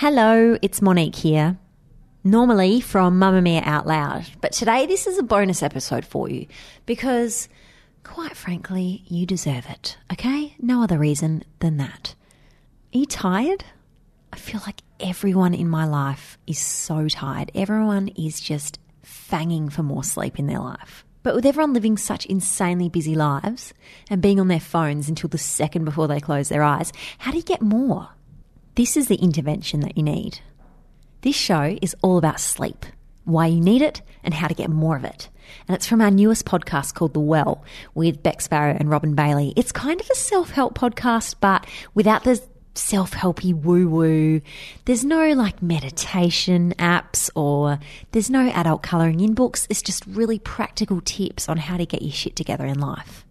Hello, it's Monique here. Normally from Mamamia Out Loud, but today this is a bonus episode for you because, quite frankly, you deserve it, okay? No other reason than that. Are you tired? I feel like everyone in my life is so tired. Everyone is just fanging for more sleep in their life. But with everyone living such insanely busy lives and being on their phones until the second before they close their eyes, how do you get more? This is the intervention that you need. This show is all about sleep, why you need it, and how to get more of it. And it's from our newest podcast called The Well with Beck Sparrow and Robin Bailey. It's kind of a self help podcast, but without the self helpy woo woo. There's no like meditation apps or there's no adult colouring in books. It's just really practical tips on how to get your shit together in life.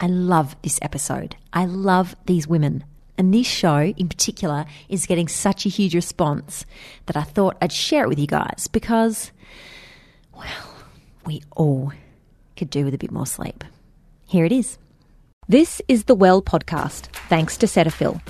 I love this episode. I love these women. And this show in particular is getting such a huge response that I thought I'd share it with you guys because, well, we all could do with a bit more sleep. Here it is. This is the Well podcast, thanks to Cetaphil.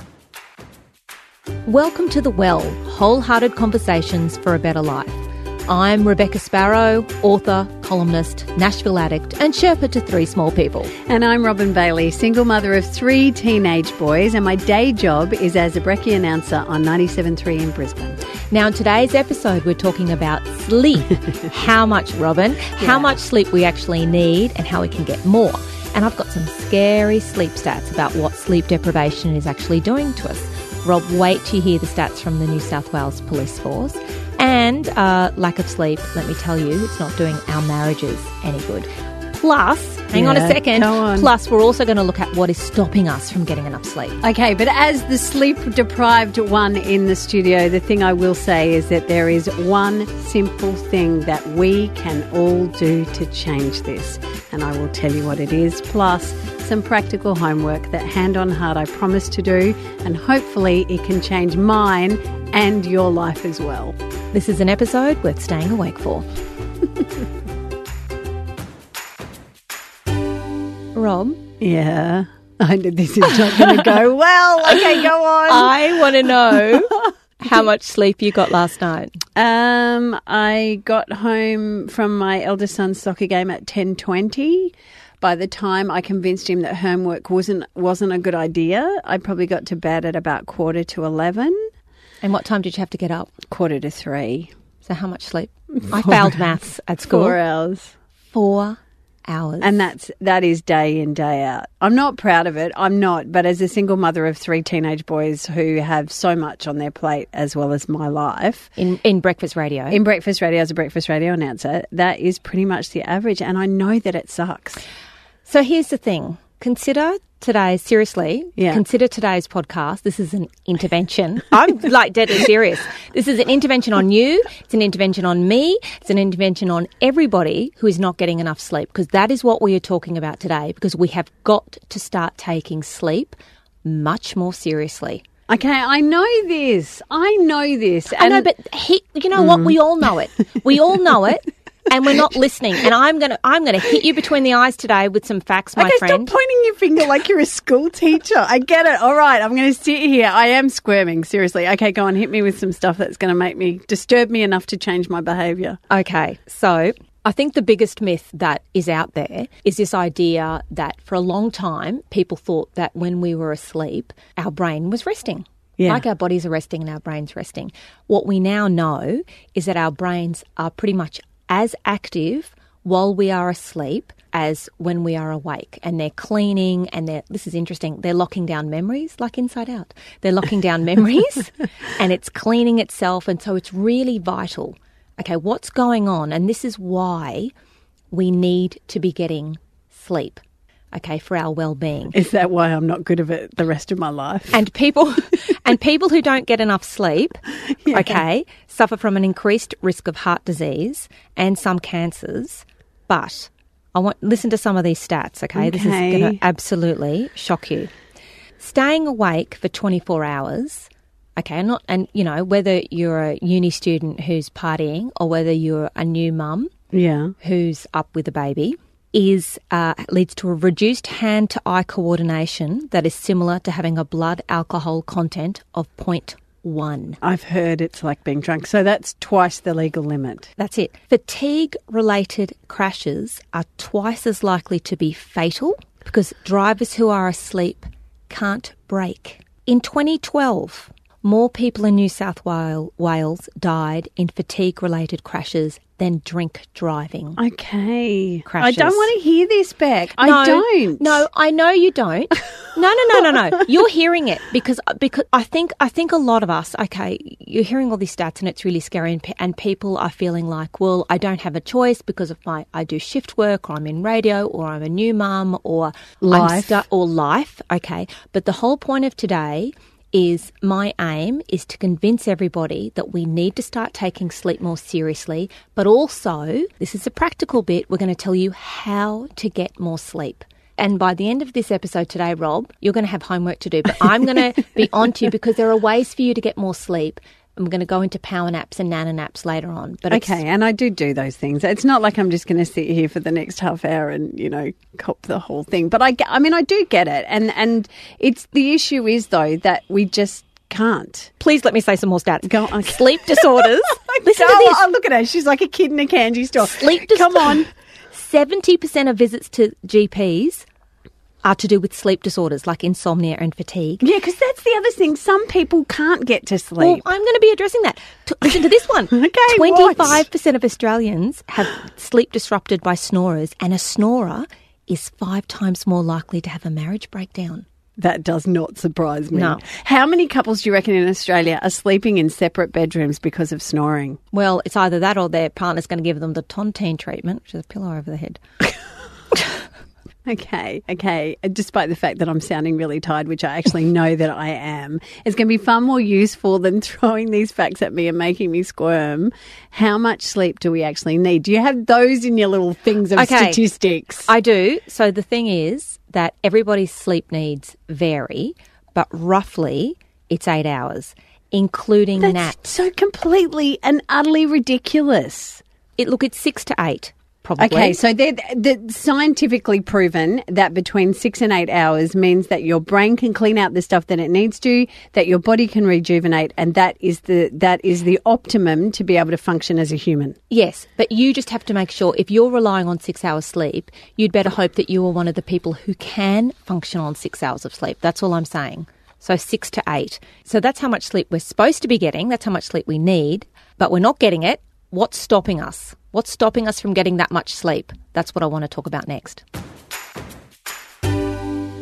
Welcome to The Well, wholehearted conversations for a better life. I'm Rebecca Sparrow, author, columnist, Nashville addict, and Sherpa to three small people. And I'm Robin Bailey, single mother of three teenage boys, and my day job is as a brekkie announcer on 97.3 in Brisbane. Now, in today's episode, we're talking about sleep. how much, Robin? How much sleep we actually need and how we can get more. And I've got some scary sleep stats about what sleep deprivation is actually doing to us. Rob, wait to hear the stats from the New South Wales Police Force. And uh, lack of sleep, let me tell you, it's not doing our marriages any good. Plus, hang on a second. on. Plus, we're also going to look at what is stopping us from getting enough sleep. Okay, but as the sleep deprived one in the studio, the thing I will say is that there is one simple thing that we can all do to change this. And I will tell you what it is, plus some practical homework that hand on heart I promise to do. And hopefully it can change mine and your life as well. This is an episode worth staying awake for. Rob, Yeah. I know this is not going to go well. Okay, go on. I want to know how much sleep you got last night. Um, I got home from my eldest son's soccer game at ten twenty. By the time I convinced him that homework wasn't wasn't a good idea, I probably got to bed at about quarter to eleven, And what time did you have to get up? quarter to three. So how much sleep? I failed maths at school. Four hours. Four hours. And that's that is day in day out. I'm not proud of it. I'm not, but as a single mother of three teenage boys who have so much on their plate as well as my life, in in breakfast radio. in breakfast radio as a breakfast radio announcer, that is pretty much the average and I know that it sucks. So here's the thing. Consider today seriously. Yeah. Consider today's podcast. This is an intervention. I'm like deadly serious. This is an intervention on you. It's an intervention on me. It's an intervention on everybody who is not getting enough sleep because that is what we are talking about today because we have got to start taking sleep much more seriously. Okay, I know this. I know this. I know, but he, you know what? Mm. We all know it. We all know it, and we're not listening. And I'm gonna, I'm gonna hit you between the eyes today with some facts, my okay, friend. stop pointing your finger like you're a school teacher. I get it. All right, I'm going to sit here. I am squirming. Seriously. Okay, go on. Hit me with some stuff that's going to make me disturb me enough to change my behaviour. Okay, so I think the biggest myth that is out there is this idea that for a long time people thought that when we were asleep, our brain was resting. Yeah. Like our bodies are resting and our brains resting. What we now know is that our brains are pretty much as active while we are asleep as when we are awake. And they're cleaning and they're this is interesting they're locking down memories like inside out. They're locking down memories and it's cleaning itself. And so it's really vital. Okay what's going on? And this is why we need to be getting sleep okay for our well-being Is that why I'm not good of it the rest of my life? and people and people who don't get enough sleep okay suffer from an increased risk of heart disease and some cancers but i want listen to some of these stats okay, okay. this is going to absolutely shock you staying awake for 24 hours okay and not and you know whether you're a uni student who's partying or whether you're a new mum Yeah. who's up with a baby is uh, leads to a reduced hand to eye coordination that is similar to having a blood alcohol content of one. I've heard it's like being drunk. So that's twice the legal limit. That's it. Fatigue related crashes are twice as likely to be fatal because drivers who are asleep can't brake. In 2012, more people in New South Wales died in fatigue related crashes than drink driving. Okay. Crashes. I don't want to hear this, Beck. I don't. No, I know you don't. No, no, no, no, no. You're hearing it because uh, because I think I think a lot of us. Okay, you're hearing all these stats and it's really scary, and, and people are feeling like, well, I don't have a choice because of my I do shift work, or I'm in radio, or I'm a new mum, or Life. stu- or life. Okay, but the whole point of today is my aim is to convince everybody that we need to start taking sleep more seriously, but also, this is a practical bit, we're going to tell you how to get more sleep. And by the end of this episode today, Rob, you're going to have homework to do, but I'm going to be on to you because there are ways for you to get more sleep. I'm going to go into power naps and nana naps later on. But Okay, and I do do those things. It's not like I'm just going to sit here for the next half hour and you know cop the whole thing. But I, I mean, I do get it, and and it's the issue is though that we just can't. please let me say some more stats. Go on. Sleep disorders. Listen Go to this. on, look at her. She's like a kid in a candy store. Sleep disorders. Come on. Seventy percent of visits to GPs are to do with sleep disorders like insomnia and fatigue. Yeah, because that's the other thing. Some people can't get to Well, sleep. I'm going to be addressing that. T- listen to this one. Okay, what? Twenty-five percent of Australians have sleep disrupted by snorers, and a snorer is five times more likely to have a marriage breakdown. That does not surprise me. No. How many couples do you reckon in Australia are sleeping in separate bedrooms because of snoring? Well, it's either that or their partner's going to give them the Tontine treatment, which is a pillow over the head. Okay, okay. Uh, despite the fact that I'm sounding really tired, which I actually know that I am, it's going to be far more useful than throwing these facts at me and making me squirm. How much sleep do we actually need? Do you have those in your little things of Okay. statistics? I do. So the thing is that everybody's sleep needs vary, but roughly it's eight hours, including That's naps. so completely and utterly ridiculous. It look, it's six to eight, probably. Okay, so they're, they're scientifically proven that between six and eight hours means that your brain can clean out the stuff that it needs to, that your body can rejuvenate, and that is the that is the optimum to be able to function as a human. Yes, but you just have to make sure if you're relying on six hours sleep, you'd better hope that you are one of the people who can function on six hours of sleep. That's all I'm saying. So six to eight. So that's how much sleep we're supposed to be getting. That's how much sleep we need, but we're not getting it. What's stopping us? What's stopping us from getting that much sleep? That's what I want to talk about next.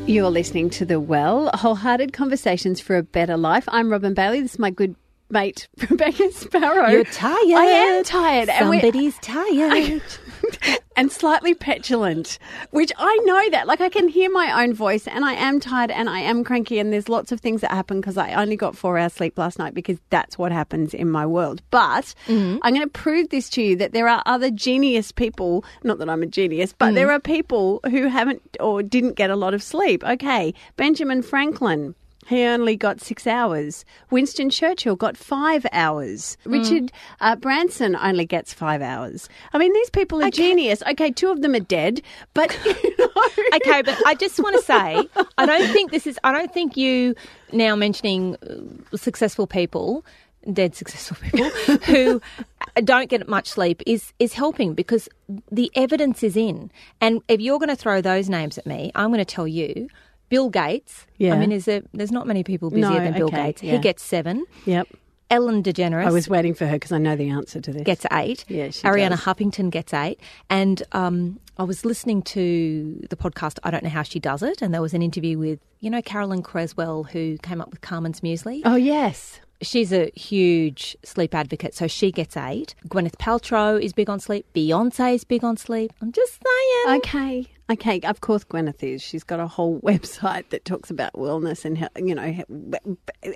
You're listening to the Well Wholehearted Conversations for a Better Life. I'm Robin Bailey. This is my good mate Rebecca Sparrow. You're tired. I am tired. and Somebody's tired. and slightly petulant, which I know that. Like, I can hear my own voice, and I am tired and I am cranky, and there's lots of things that happen because I only got four hours sleep last night because that's what happens in my world. But mm-hmm. I'm going to prove this to you that there are other genius people, not that I'm a genius, but mm. there are people who haven't or didn't get a lot of sleep. Okay, Benjamin Franklin. He only got six hours. Winston Churchill got five hours. Richard uh, Branson only gets five hours. I mean, these people are genius. Okay, two of them are dead, but you know. okay, but I just want to say, I don't think this is. I don't think you now mentioning uh, successful people, dead successful people who don't get much sleep is is helping because the evidence is in. And if you're going to throw those names at me, I'm going to tell you. Bill Gates. Yeah. I mean, is there, there's not many people busier No, than Bill okay, Gates. yeah. He gets seven. Yep. Ellen DeGeneres I was waiting for her because I know the answer to this. gets eight. Yeah, she Arianna does. Huffington gets eight. And um, I was listening to the podcast. I don't know how she does it. And there was an interview with, you know, Carolyn Creswell, who came up with Carmen's Muesli. Oh, yes. She's a huge sleep advocate, so she gets eight. Gwyneth Paltrow is big on sleep. Beyonce is big on sleep. I'm just saying. Okay. Okay. Of course, Gwyneth is. She's got a whole website that talks about wellness and, how, you know, how-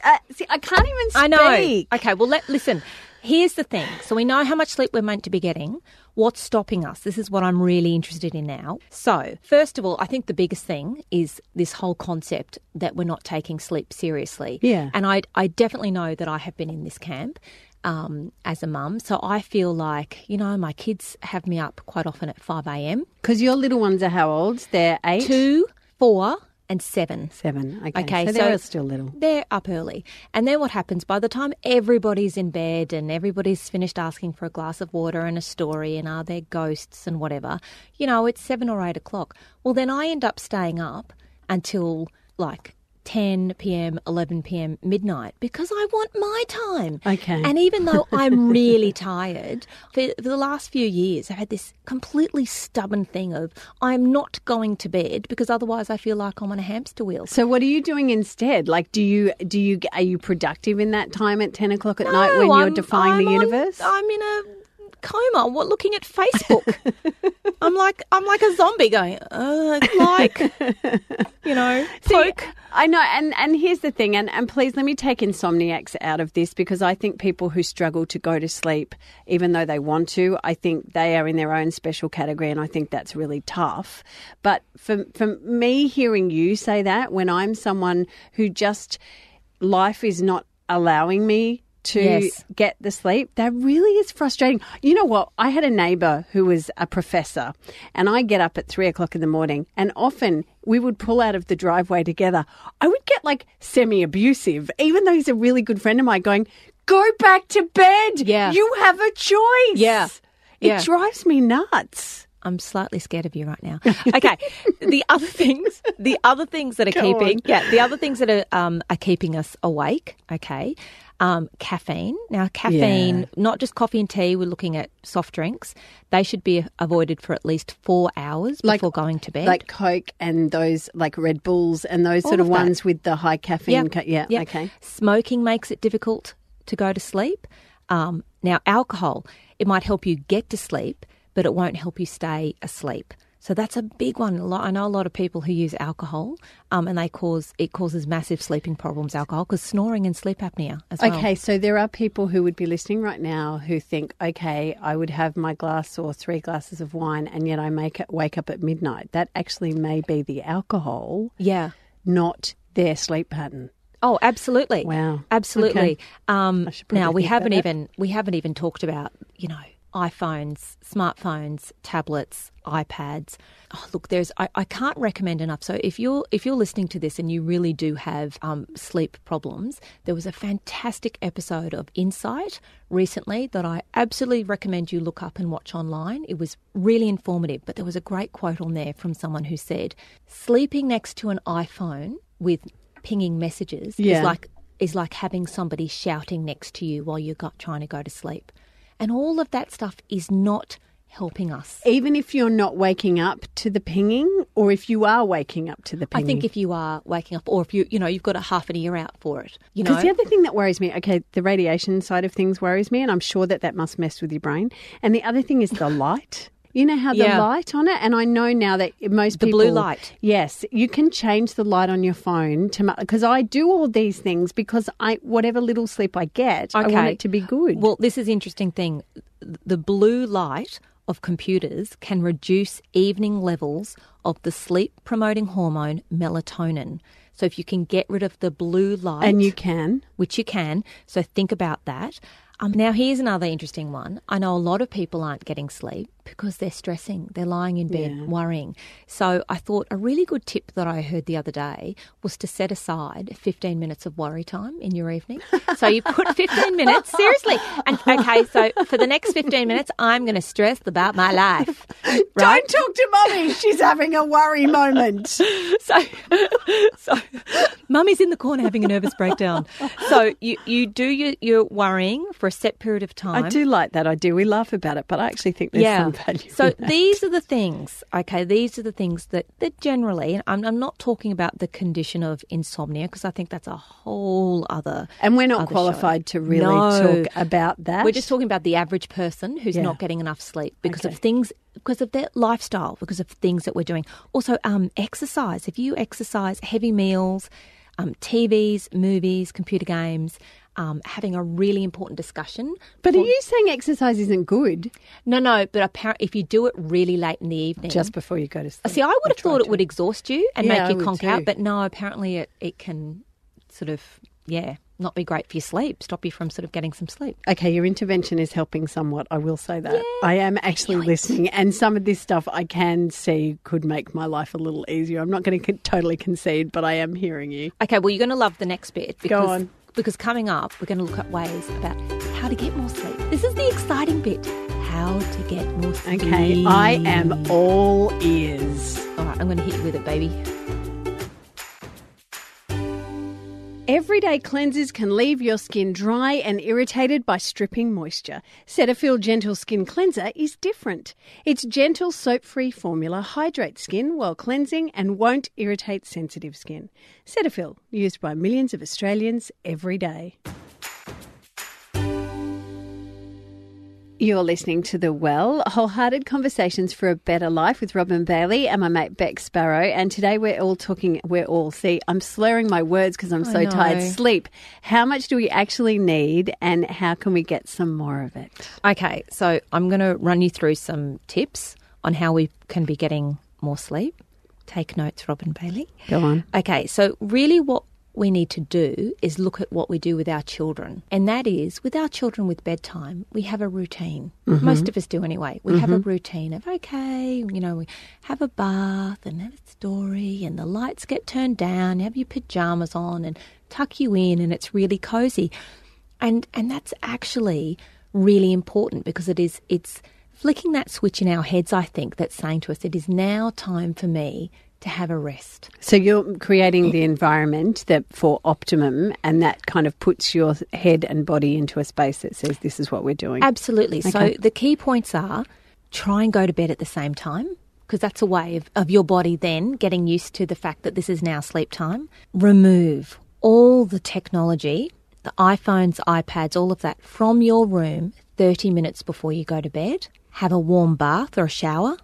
uh, see, I can't even speak. I know. Okay, well, let listen. Here's the thing. So we know how much sleep we're meant to be getting. What's stopping us? This is what I'm really interested in now. So, first of all, I think the biggest thing is this whole concept that we're not taking sleep seriously. Yeah. And I, I definitely know that I have been in this camp um, as a mum. So I feel like, you know, my kids have me up quite often at 5 a.m. Because your little ones are how old? They're eight? Two, four, and 7. Seven. Okay. Okay, so, they're so- still little. They're up early. And then what happens by the time everybody's in bed and everybody's finished asking for a glass of water and a story and are there ghosts and whatever, you know, it's seven or eight o'clock. Well, then I end up staying up until like 10 p.m., 11 p.m., midnight because I want my time. Okay. And even though I'm really tired, for, for the last few years, I've had this completely stubborn thing of I'm not going to bed because otherwise I feel like I'm on a hamster wheel. So what are you doing instead? Like, do you do you are you productive in that time at ten o'clock at night when No, you're I'm- defying I'm the on- universe? I'm in a coma. What looking at Facebook? I'm like I'm like a zombie going. Uh, like you know, See. I know, and and here's the thing, and and please let me take insomniacs out of this because I think people who struggle to go to sleep, even though they want to, I think they are in their own special category, and I think that's really tough. But for for me, hearing you say that when I'm someone who just life is not allowing me to Yes. get the sleep. That really is frustrating. You know what? I had a neighbor who was a professor, and I get up at three o'clock in the morning, and often we would pull out of the driveway together. I would get like semi abusive, even though he's a really good friend of mine, going, Go back to bed. Yeah. You have a choice. Yeah. It Yeah. drives me nuts. I'm slightly scared of you right now. Okay, the other things, the other things that are Go keeping, on. yeah, the other things that are um, are keeping us awake. Okay, um, caffeine. Now, caffeine, Yeah. not just coffee and tea. We're looking at soft drinks. They should be avoided for at least four hours Like- before going to bed. Like Coke and those like Red Bulls and those sort of, of ones with the high caffeine. Yep. ca- yeah. Yep. Okay. Smoking makes it difficult to go to sleep. Um, now, alcohol, it might help you get to sleep, but it won't help you stay asleep. So that's a big one. I know a lot of people who use alcohol, um, and they cause it causes massive sleeping problems. Alcohol, because snoring and sleep apnea as well. Okay, so there are people who would be listening right now who think, okay, I would have my glass or three glasses of wine, and yet I make it wake up at midnight. That actually may be the alcohol, Yeah. not their sleep pattern. Oh, absolutely. Wow. Absolutely. Okay. Um, I should probably now we haven't even we haven't even talked about you know iPhones, smartphones, tablets, iPads. Oh, look, there's I, I can't recommend enough. So if you're if you're listening to this and you really do have um, sleep problems, there was a fantastic episode of Insight recently that I absolutely recommend you look up and watch online. It was really informative, but there was a great quote on there from someone who said, "Sleeping next to an iPhone with pinging messages Yeah. is like is like having somebody shouting next to you while you're trying to go to sleep. And all of that stuff is not helping us. Even if you're not waking up to the pinging, or if you are waking up to the pinging. I think if you are waking up, or if you, you know, you've got a half an ear out for it, you know. Because the other thing that worries me, okay, the radiation side of things worries me, and I'm sure that that must mess with your brain. And the other thing is the light. You know how the Yeah. light on it, and I know now that most The people blue light. Yes, you can change the light on your phone to because I do all these things because I whatever little sleep I get, I want it to be good. Well, this is the interesting thing. The blue light of computers can reduce evening levels of the sleep promoting hormone melatonin. So if you can get rid of the blue light, and you can. which you can. So think about that. Um, now, here's another interesting one. I know a lot of people aren't getting sleep because they're stressing, they're lying in bed Yeah. worrying. So I thought a really good tip that I heard the other day was to set aside 15 minutes of worry time in your evening. So you put 15 minutes, seriously. And okay, so for the next 15 minutes, I'm going to stress about my life. Right? Don't talk to mummy. She's having a worry moment. so, so mummy's in the corner having a nervous breakdown. So you, you do your, your worrying for a set period of time. I do like that. idea. We laugh about it, but I actually think there's some value. So that. these are the things, okay, these are the things that, that generally, and I'm, I'm not talking about the condition of insomnia because I think that's a whole other. and we're not other show. qualified to really No. talk about that. We're just talking about the average person who's Yeah. not getting enough sleep because Okay. of things, because of their lifestyle, because of things that we're doing. Also, um, exercise. If you exercise, heavy meals, um, TVs, movies, computer games, um, having a really important discussion. But are you saying exercise isn't good No, no, but apparently, if you do it really late in the evening, just before you go to sleep? See, I would have thought it to. would exhaust you and Yeah, make you conk out, but no, apparently it, it can sort of, yeah, not be great for your sleep, stop you from sort of getting some sleep. Okay, your intervention is helping somewhat. I will say that. I am actually listening, and some of this stuff I can see could make my life a little easier. I'm not going to totally concede, but I am hearing you. Okay, well, you're going to love the next bit. Because, on. Because coming up, we're going to look at ways about how to get more sleep. This is the exciting bit. How to get more sleep. Okay, I am all ears. All right, I'm going to hit you with it, baby. Everyday cleansers can leave your skin dry and irritated by stripping moisture. Cetaphil Gentle Skin Cleanser is different. Its gentle soap free formula hydrates skin while cleansing and won't irritate sensitive skin. Cetaphil, used by millions of Australians every day. You're listening to The Well, Wholehearted Conversations for a Better Life with Robin Bailey and my mate Beck Sparrow. And today we're all talking, we're all, see, I'm slurring my words because I'm so tired. Sleep. How much do we actually need and how can we get some more of it? Okay, so I'm going to run you through some tips on how we can be getting more sleep. Take notes, Robin Bailey. Go on. Okay, so really what we need to do is look at what we do with our children. And that is, with our children with bedtime, we have a routine. Mm-hmm. Most of us do anyway. We have a mm-hmm. routine of, okay, you know, we have a bath and have a story and the lights get turned down, have your pajamas on and tuck you in and it's really cozy. And and that's actually really important because it is it's flicking that switch in our heads, I think, that's saying to us, it is now time for me to have a rest. So you're creating the environment that for optimum and that kind of puts your head and body into a space that says this is what we're doing. Absolutely. Okay. So the key points are try and go to bed at the same time because that's a way of, of your body then getting used to the fact that this is now sleep time. Remove all the technology, the iPhones, iPads, all of that from your room 30 minutes before you go to bed. Have a warm bath or a shower.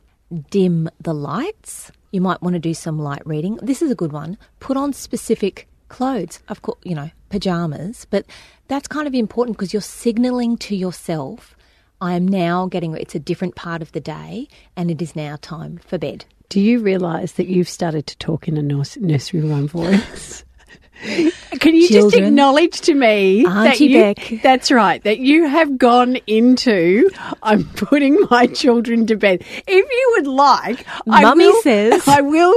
Dim the lights. You might want to do some light reading. This is a good one. Put on specific clothes, of course, you know, pajamas, but that's kind of important because you're signaling to yourself, I am now getting, it's a different part of the day and it is now time for bed. Do you realise that you've started to talk in a nurs- nursery rhyme voice? Can you just acknowledge to me that you, that's right, that you have gone into I'm putting my children to bed. If you would like, I Mummy will- says- I will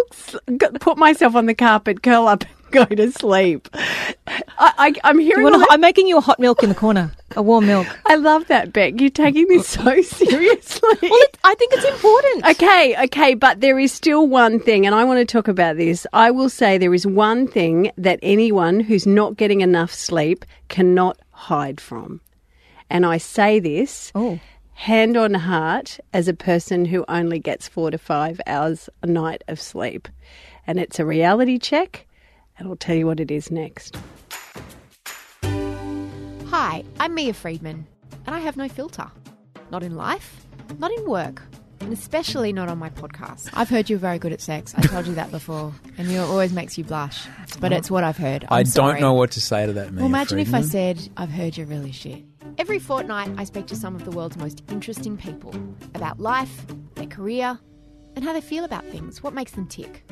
put myself on the carpet, curl up, go to sleep. I, I, I'm hearing. Wanna- I'm making you a hot milk in the corner, a warm milk. I love that, Beck. You're taking this so seriously. Well, it, I think it's important. Okay, okay, but there is still one thing, and I want to talk about this. I will say there is one thing that anyone who's not getting enough sleep cannot hide from. And I say this Oh. hand on heart as a person who only gets four to five hours a night of sleep. And it's a reality check, and I'll tell you what it is next. Hi, I'm Mia Freedman, and I have no filter. Not in life, not in work, and especially not on my podcast. I've heard you're very good at sex. I told you that before, and it always makes you blush. But it's what I've heard. I I'm don't know what to say to that man. Well, imagine if I said, I've heard you're really shit. Every fortnight, I speak to some of the world's most interesting people about life, their career, and how they feel about things, what makes them tick.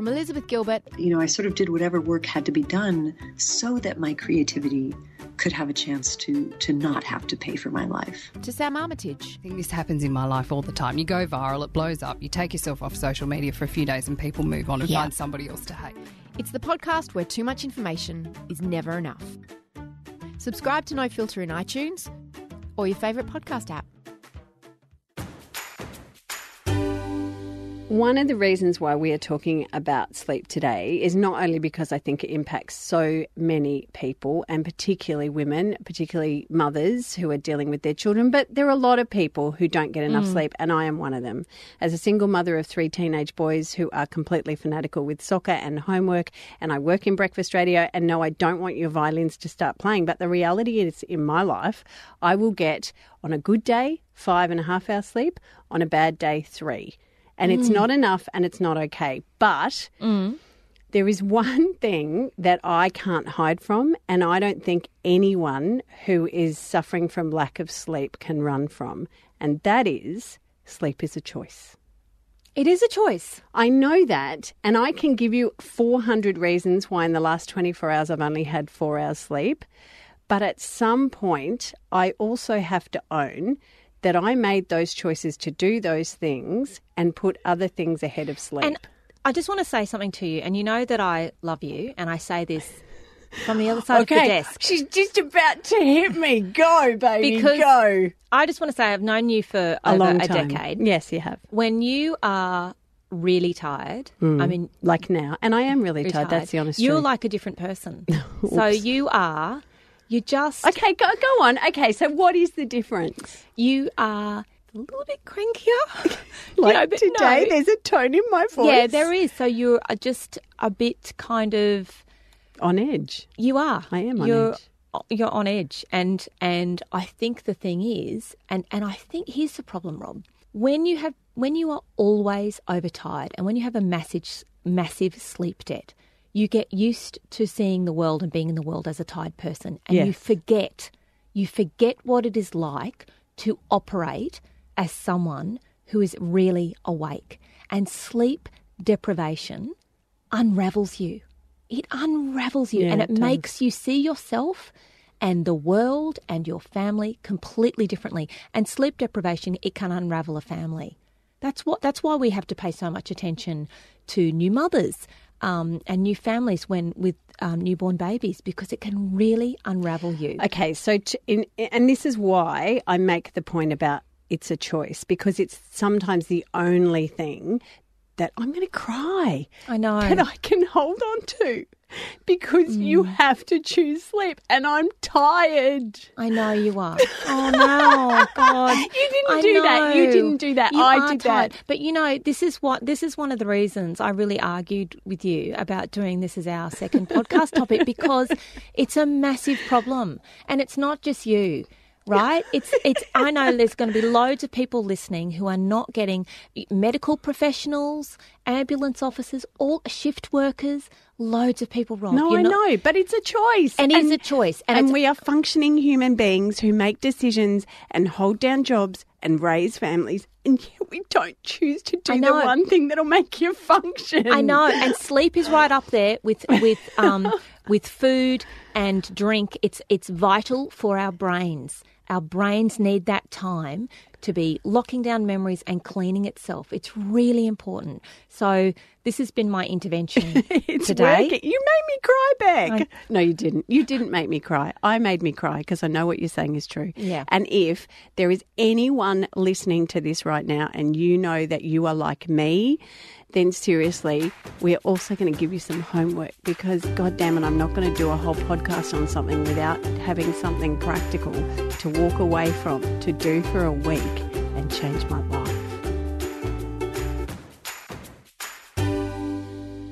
From Elizabeth Gilbert you know, I sort of did whatever work had to be done so that my creativity could have a chance to to not have to pay for my life. to Sam Armytage. I think this happens in my life all the time. You go viral, it blows up, you take yourself off social media for a few days, and people move on and Yeah. find somebody else to hate. It's the podcast where too much information is never enough. Subscribe to No Filter in iTunes or your favourite podcast app. One of the reasons why we are talking about sleep today is not only because I think it impacts so many people, and particularly women, particularly mothers who are dealing with their children, but there are a lot of people who don't get enough mm. sleep, and I am one of them. As a single mother of three teenage boys who are completely fanatical with soccer and homework, and I work in breakfast radio, and no, I don't want your violins to start playing, but the reality is in my life, I will get on a good day five and a half hours sleep, on a bad day, three and it's mm. not enough and it's not okay. But mm. there is one thing that I can't hide from, and I don't think anyone who is suffering from lack of sleep can run from, and that is sleep is a choice. It is a choice. I know that, and I can give you 400 reasons why in the last 24 hours I've only had four hours sleep. But at some point, I also have to own that I made those choices to do those things and put other things ahead of sleep. And I just want to say something to you, and you know that I love you, and I say this from the other side of the desk. she's just about to hit me. Go, baby, Because go. I just want to say I've known you for A long a time. decade. Yes, you have. When you are really tired, I mm. mean, Like now, and I am really tired. That's the honest truth. You're truth. like a different person. so you are. You just. okay, go go on. Okay, so what is the difference? You are a little bit crankier. Like but today, no. there's a tone in my voice. Yeah, there is. So you're just a bit kind of. on edge. You are. I am on you're, edge. You're on edge, and and I think the thing is, and and I think here's the problem, Rob. When you have when you are always overtired, and when you have a massive massive sleep debt, you get used to seeing the world and being in the world as a tired person, and you forget you forget what it is like to operate as someone who is really awake. And sleep deprivation unravels you. It unravels you Yeah, and it it, makes you see yourself and the world and your family completely differently. And sleep deprivation, it can unravel a family. That's what. That's why we have to pay so much attention to new mothers um, and new families when with um, newborn babies because it can really unravel you. Okay, so to, in, and this is why I make the point about it's a choice because it's sometimes the only thing that I'm going to cry I know. that I can hold on to because you mm. have to choose sleep and I'm tired. I know you are. Oh no, God! You didn't I do that. You know. didn't do that. You I did tired. that. But you know, this is what this is one of the reasons I really argued with you about doing this as our second podcast topic because it's a massive problem, and it's not just you. Right? It's it's I know there's going to be loads of people listening who are not getting medical professionals, ambulance officers, all shift workers, loads of people wrong. No, You're I not- know, but it's a choice. And it is a choice, and And, we are functioning human beings who make decisions and hold down jobs and raise families. And yet we don't choose to do the one thing that'll make you function. I know, and sleep is right up there with with um, with food and drink. It's it's vital for our brains. Our brains need that time to be locking down memories and cleaning itself. It's really important. So this has been my intervention It's today. working. You made me cry back. no, you didn't. You didn't make me cry. I made me cry because I know what you're saying is true. Yeah. And if there is anyone listening to this right now and you know that you are like me, then seriously, we're also going to give you some homework because, God damn it, I'm not going to do a whole podcast on something without having something practical to walk away from, to do for a week and change my life.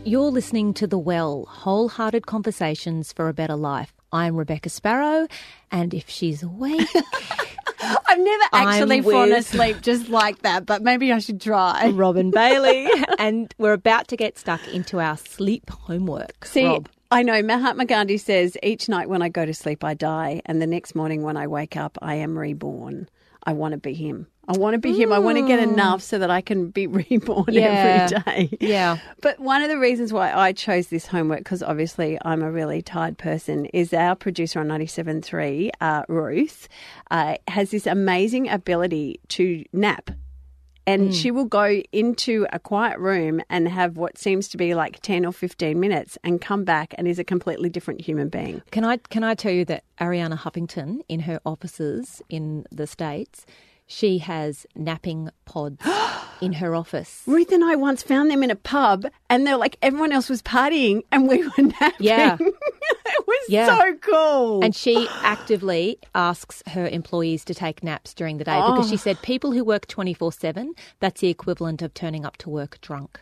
You're listening to The Well, wholehearted conversations for a better life. I'm Rebecca Sparrow, and if she's awake, I've never actually fallen asleep just like that, but maybe I should try. Robin Bailey, and we're about to get stuck into our sleep homework. See, Rob. I know Mahatma Gandhi says each night when I go to sleep, I die, and the next morning when I wake up, I am reborn. I want to be him. I want to be him. I want to get enough so that I can be reborn Yeah. every day. Yeah. But one of the reasons why I chose this homework, because obviously I'm a really tired person, is our producer on 97.3, uh, Ruth, uh, has this amazing ability to nap. And hmm. she will go into a quiet room and have what seems to be like 10 or 15 minutes and come back and is a completely different human being. Can I can I tell you that Arianna Huffington in her offices in the states, she has napping pods in her office. Ruth and I once found them in a pub and they're like everyone else was partying and we were napping. Yeah. it was Yeah. so cool. And she actively asks her employees to take naps during the day because she oh. said people who work 24 7, that's the equivalent of turning up to work drunk.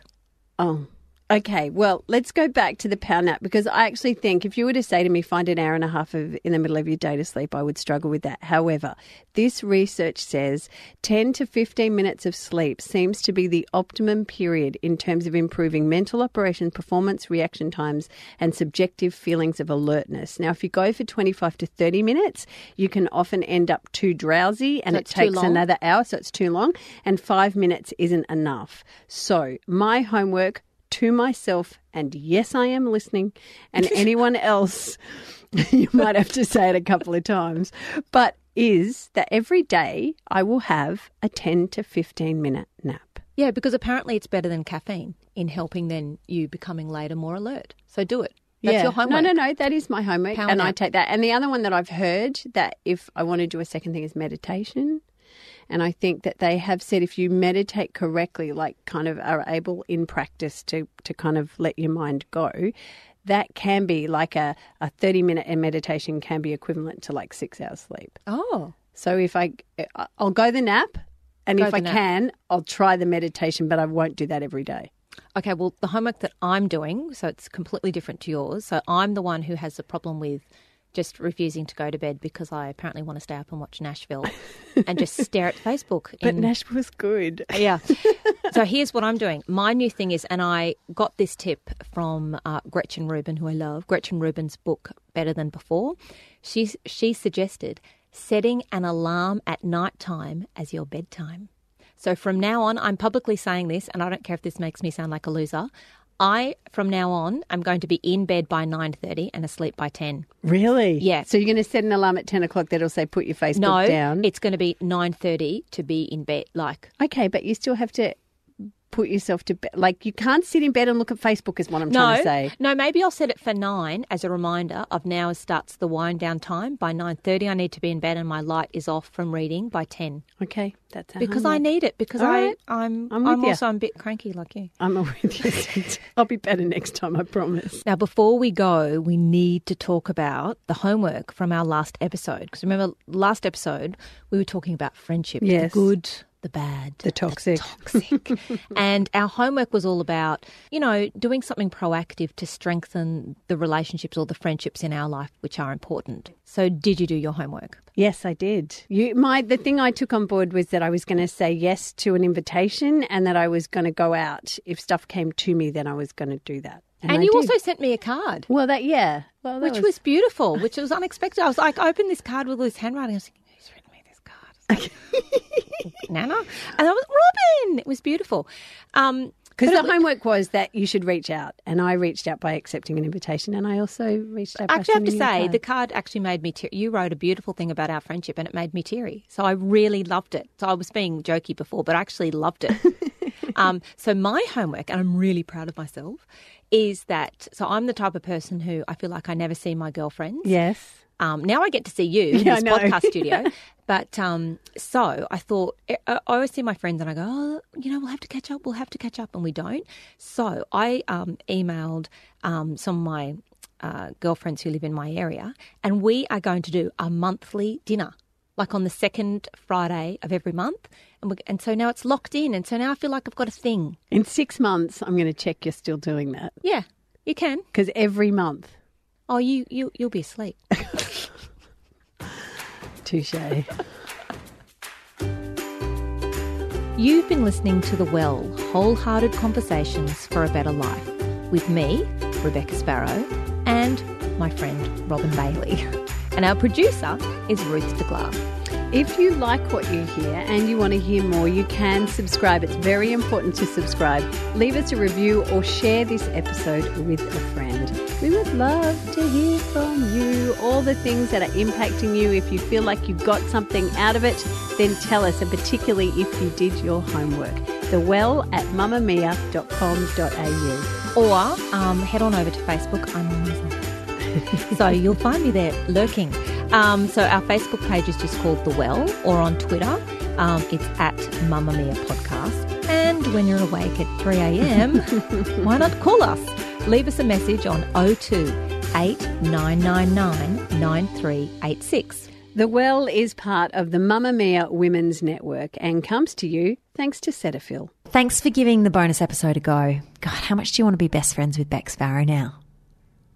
oh, Okay, well, let's go back to the power nap because I actually think if you were to say to me, find an hour and a half of, in the middle of your day to sleep, I would struggle with that. However, this research says 10 to 15 minutes of sleep seems to be the optimum period in terms of improving mental operation, performance, reaction times, and subjective feelings of alertness. Now, if you go for 25 to 30 minutes, you can often end up too drowsy and So it takes another hour, so it's too long, and five minutes isn't enough. So, my homework to myself, and yes, I am listening, and anyone else, you might have to say it a couple of times, but is that every day I will have a 10 to 15 minute nap. Yeah, because apparently it's better than caffeine in helping then you becoming later more alert. So do it. That's yeah. your homework. No, no, no. That is my homework, Power and I take that. And the other one that I've heard that if I want to do a second thing is meditation. And I think that they have said if you meditate correctly, like kind of are able in practice to to kind of let your mind go, that can be like a, a 30 minute meditation can be equivalent to like six hours sleep. Oh, So if I, I'll go the nap, and Go if I nap. can, I'll try the meditation, but I won't do that every day. Okay, well, the homework that I'm doing, so it's completely different to yours. So I'm the one who has the problem with just refusing to go to bed because I apparently want to stay up and watch Nashville and just stare at Facebook. But in- Nashville's good. yeah. so here's what I'm doing. My new thing is, and I got this tip from uh, Gretchen Rubin, who I love. Gretchen Rubin's book, Better Than Before. She she suggested setting an alarm at night time as your bedtime. So from now on, I'm publicly saying this, and I don't care if this makes me sound like a loser. I, from now on, am going to be in bed by 9.30 and asleep by 10. Really? Yeah. So you're going to set an alarm at 10 o'clock that'll say put your Facebook No, down? it's going to be 9.30 to be in bed. Like, Okay, but you still have to put yourself to bed. Like, you can't sit in bed and look at Facebook, is what I'm No, trying to say. no. Maybe I'll set it for nine as a reminder of now starts the wind down time. By nine thirty, I need to be in bed, and my light is off from reading by ten Okay, that's because I need it. Because All I, right. I'm, I'm I'm, also a bit cranky like you. I'm with you. I'll be better next time, I promise. Now, before we go, we need to talk about the homework from our last episode. Because remember, last episode we were talking about friendship, Yes. the good, the bad, The toxic. toxic. and our homework was all about, you know, doing something proactive to strengthen the relationships or the friendships in our life which are important. So, did you do your homework? Yes, I did. You, my the thing I took on board was that I was going to say yes to an invitation, and that I was going to go out if stuff came to me. Then I was going to do that. And, I you did. also sent me a card. well, that yeah, well, that Which was beautiful, which was unexpected. I was like, I opened this card with this handwriting. I was thinking, who's written me this card? Nana? And I was, Robin! It was beautiful. Um, Because the homework was that you should reach out, and I reached out by accepting an invitation, and I also reached out. I actually have to sending you a say, card. the card actually made me. Te- you wrote a beautiful thing about our friendship, and it made me teary. So I really loved it. So I was being jokey before, but I actually loved it. um, so my homework, and I'm really proud of myself, is that. So I'm the type of person who I feel like I never see my girlfriends. yes, Um, now I get to see you in Yeah, this podcast studio. But um, so I thought, I I always see my friends and I go, oh, you know, we'll have to catch up, we'll have to catch up, and we don't. So I um, emailed um, some of my uh, girlfriends who live in my area, and we are going to do a monthly dinner, like on the second Friday of every month. And, we, and so now it's locked in, and so now I feel like I've got a thing. in six months, I'm going to check you're still doing that Yeah, you can. because every month, Oh, you you you'll be asleep. touche. You've been listening to The Well Wholehearted Conversations for a Better Life with me, Rebecca Sparrow, and my friend Robin Bailey. And our producer is Ruth DeGlar. If you like what you hear and you want to hear more, you can subscribe. It's very important to subscribe. Leave us a review or share this episode with a friend. Love to hear from you. All the things that are impacting you. If you feel like you got something out of it, then tell us, and particularly if you did your homework. The well at mamamia.com.au. Or um, head on over to Facebook. I'm on so you'll find me there lurking. Um, so our Facebook page is just called The Well, or on Twitter, um, it's at Mamamia Podcast. And when you're awake at 3 a.m., why not call us? Leave us a message on 02 8999 9386. The Well is part of the Mamamia Women's Network and comes to you thanks to Cetaphil. Thanks for giving the bonus episode a go. God, how much do you want to be best friends with Beck Sparrow now?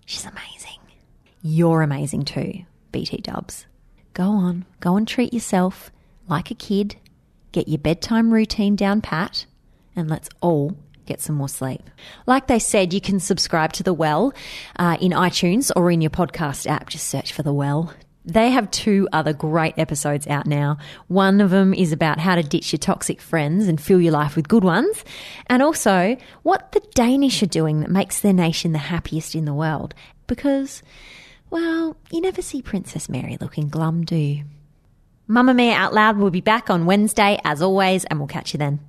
She's amazing. You're amazing too, BT dubs. Go on, go and treat yourself like a kid, get your bedtime routine down pat, and let's all get some more sleep. Like they said, you can subscribe to The Well uh, in iTunes or in your podcast app. Just search for The Well. They have two other great episodes out now. One of them is about how to ditch your toxic friends and fill your life with good ones, and also what the Danish are doing that makes their nation the happiest in the world. Because, well, you never see Princess Mary looking glum, do you? Mamamia Out Loud will be back on Wednesday, as always, and we'll catch you then.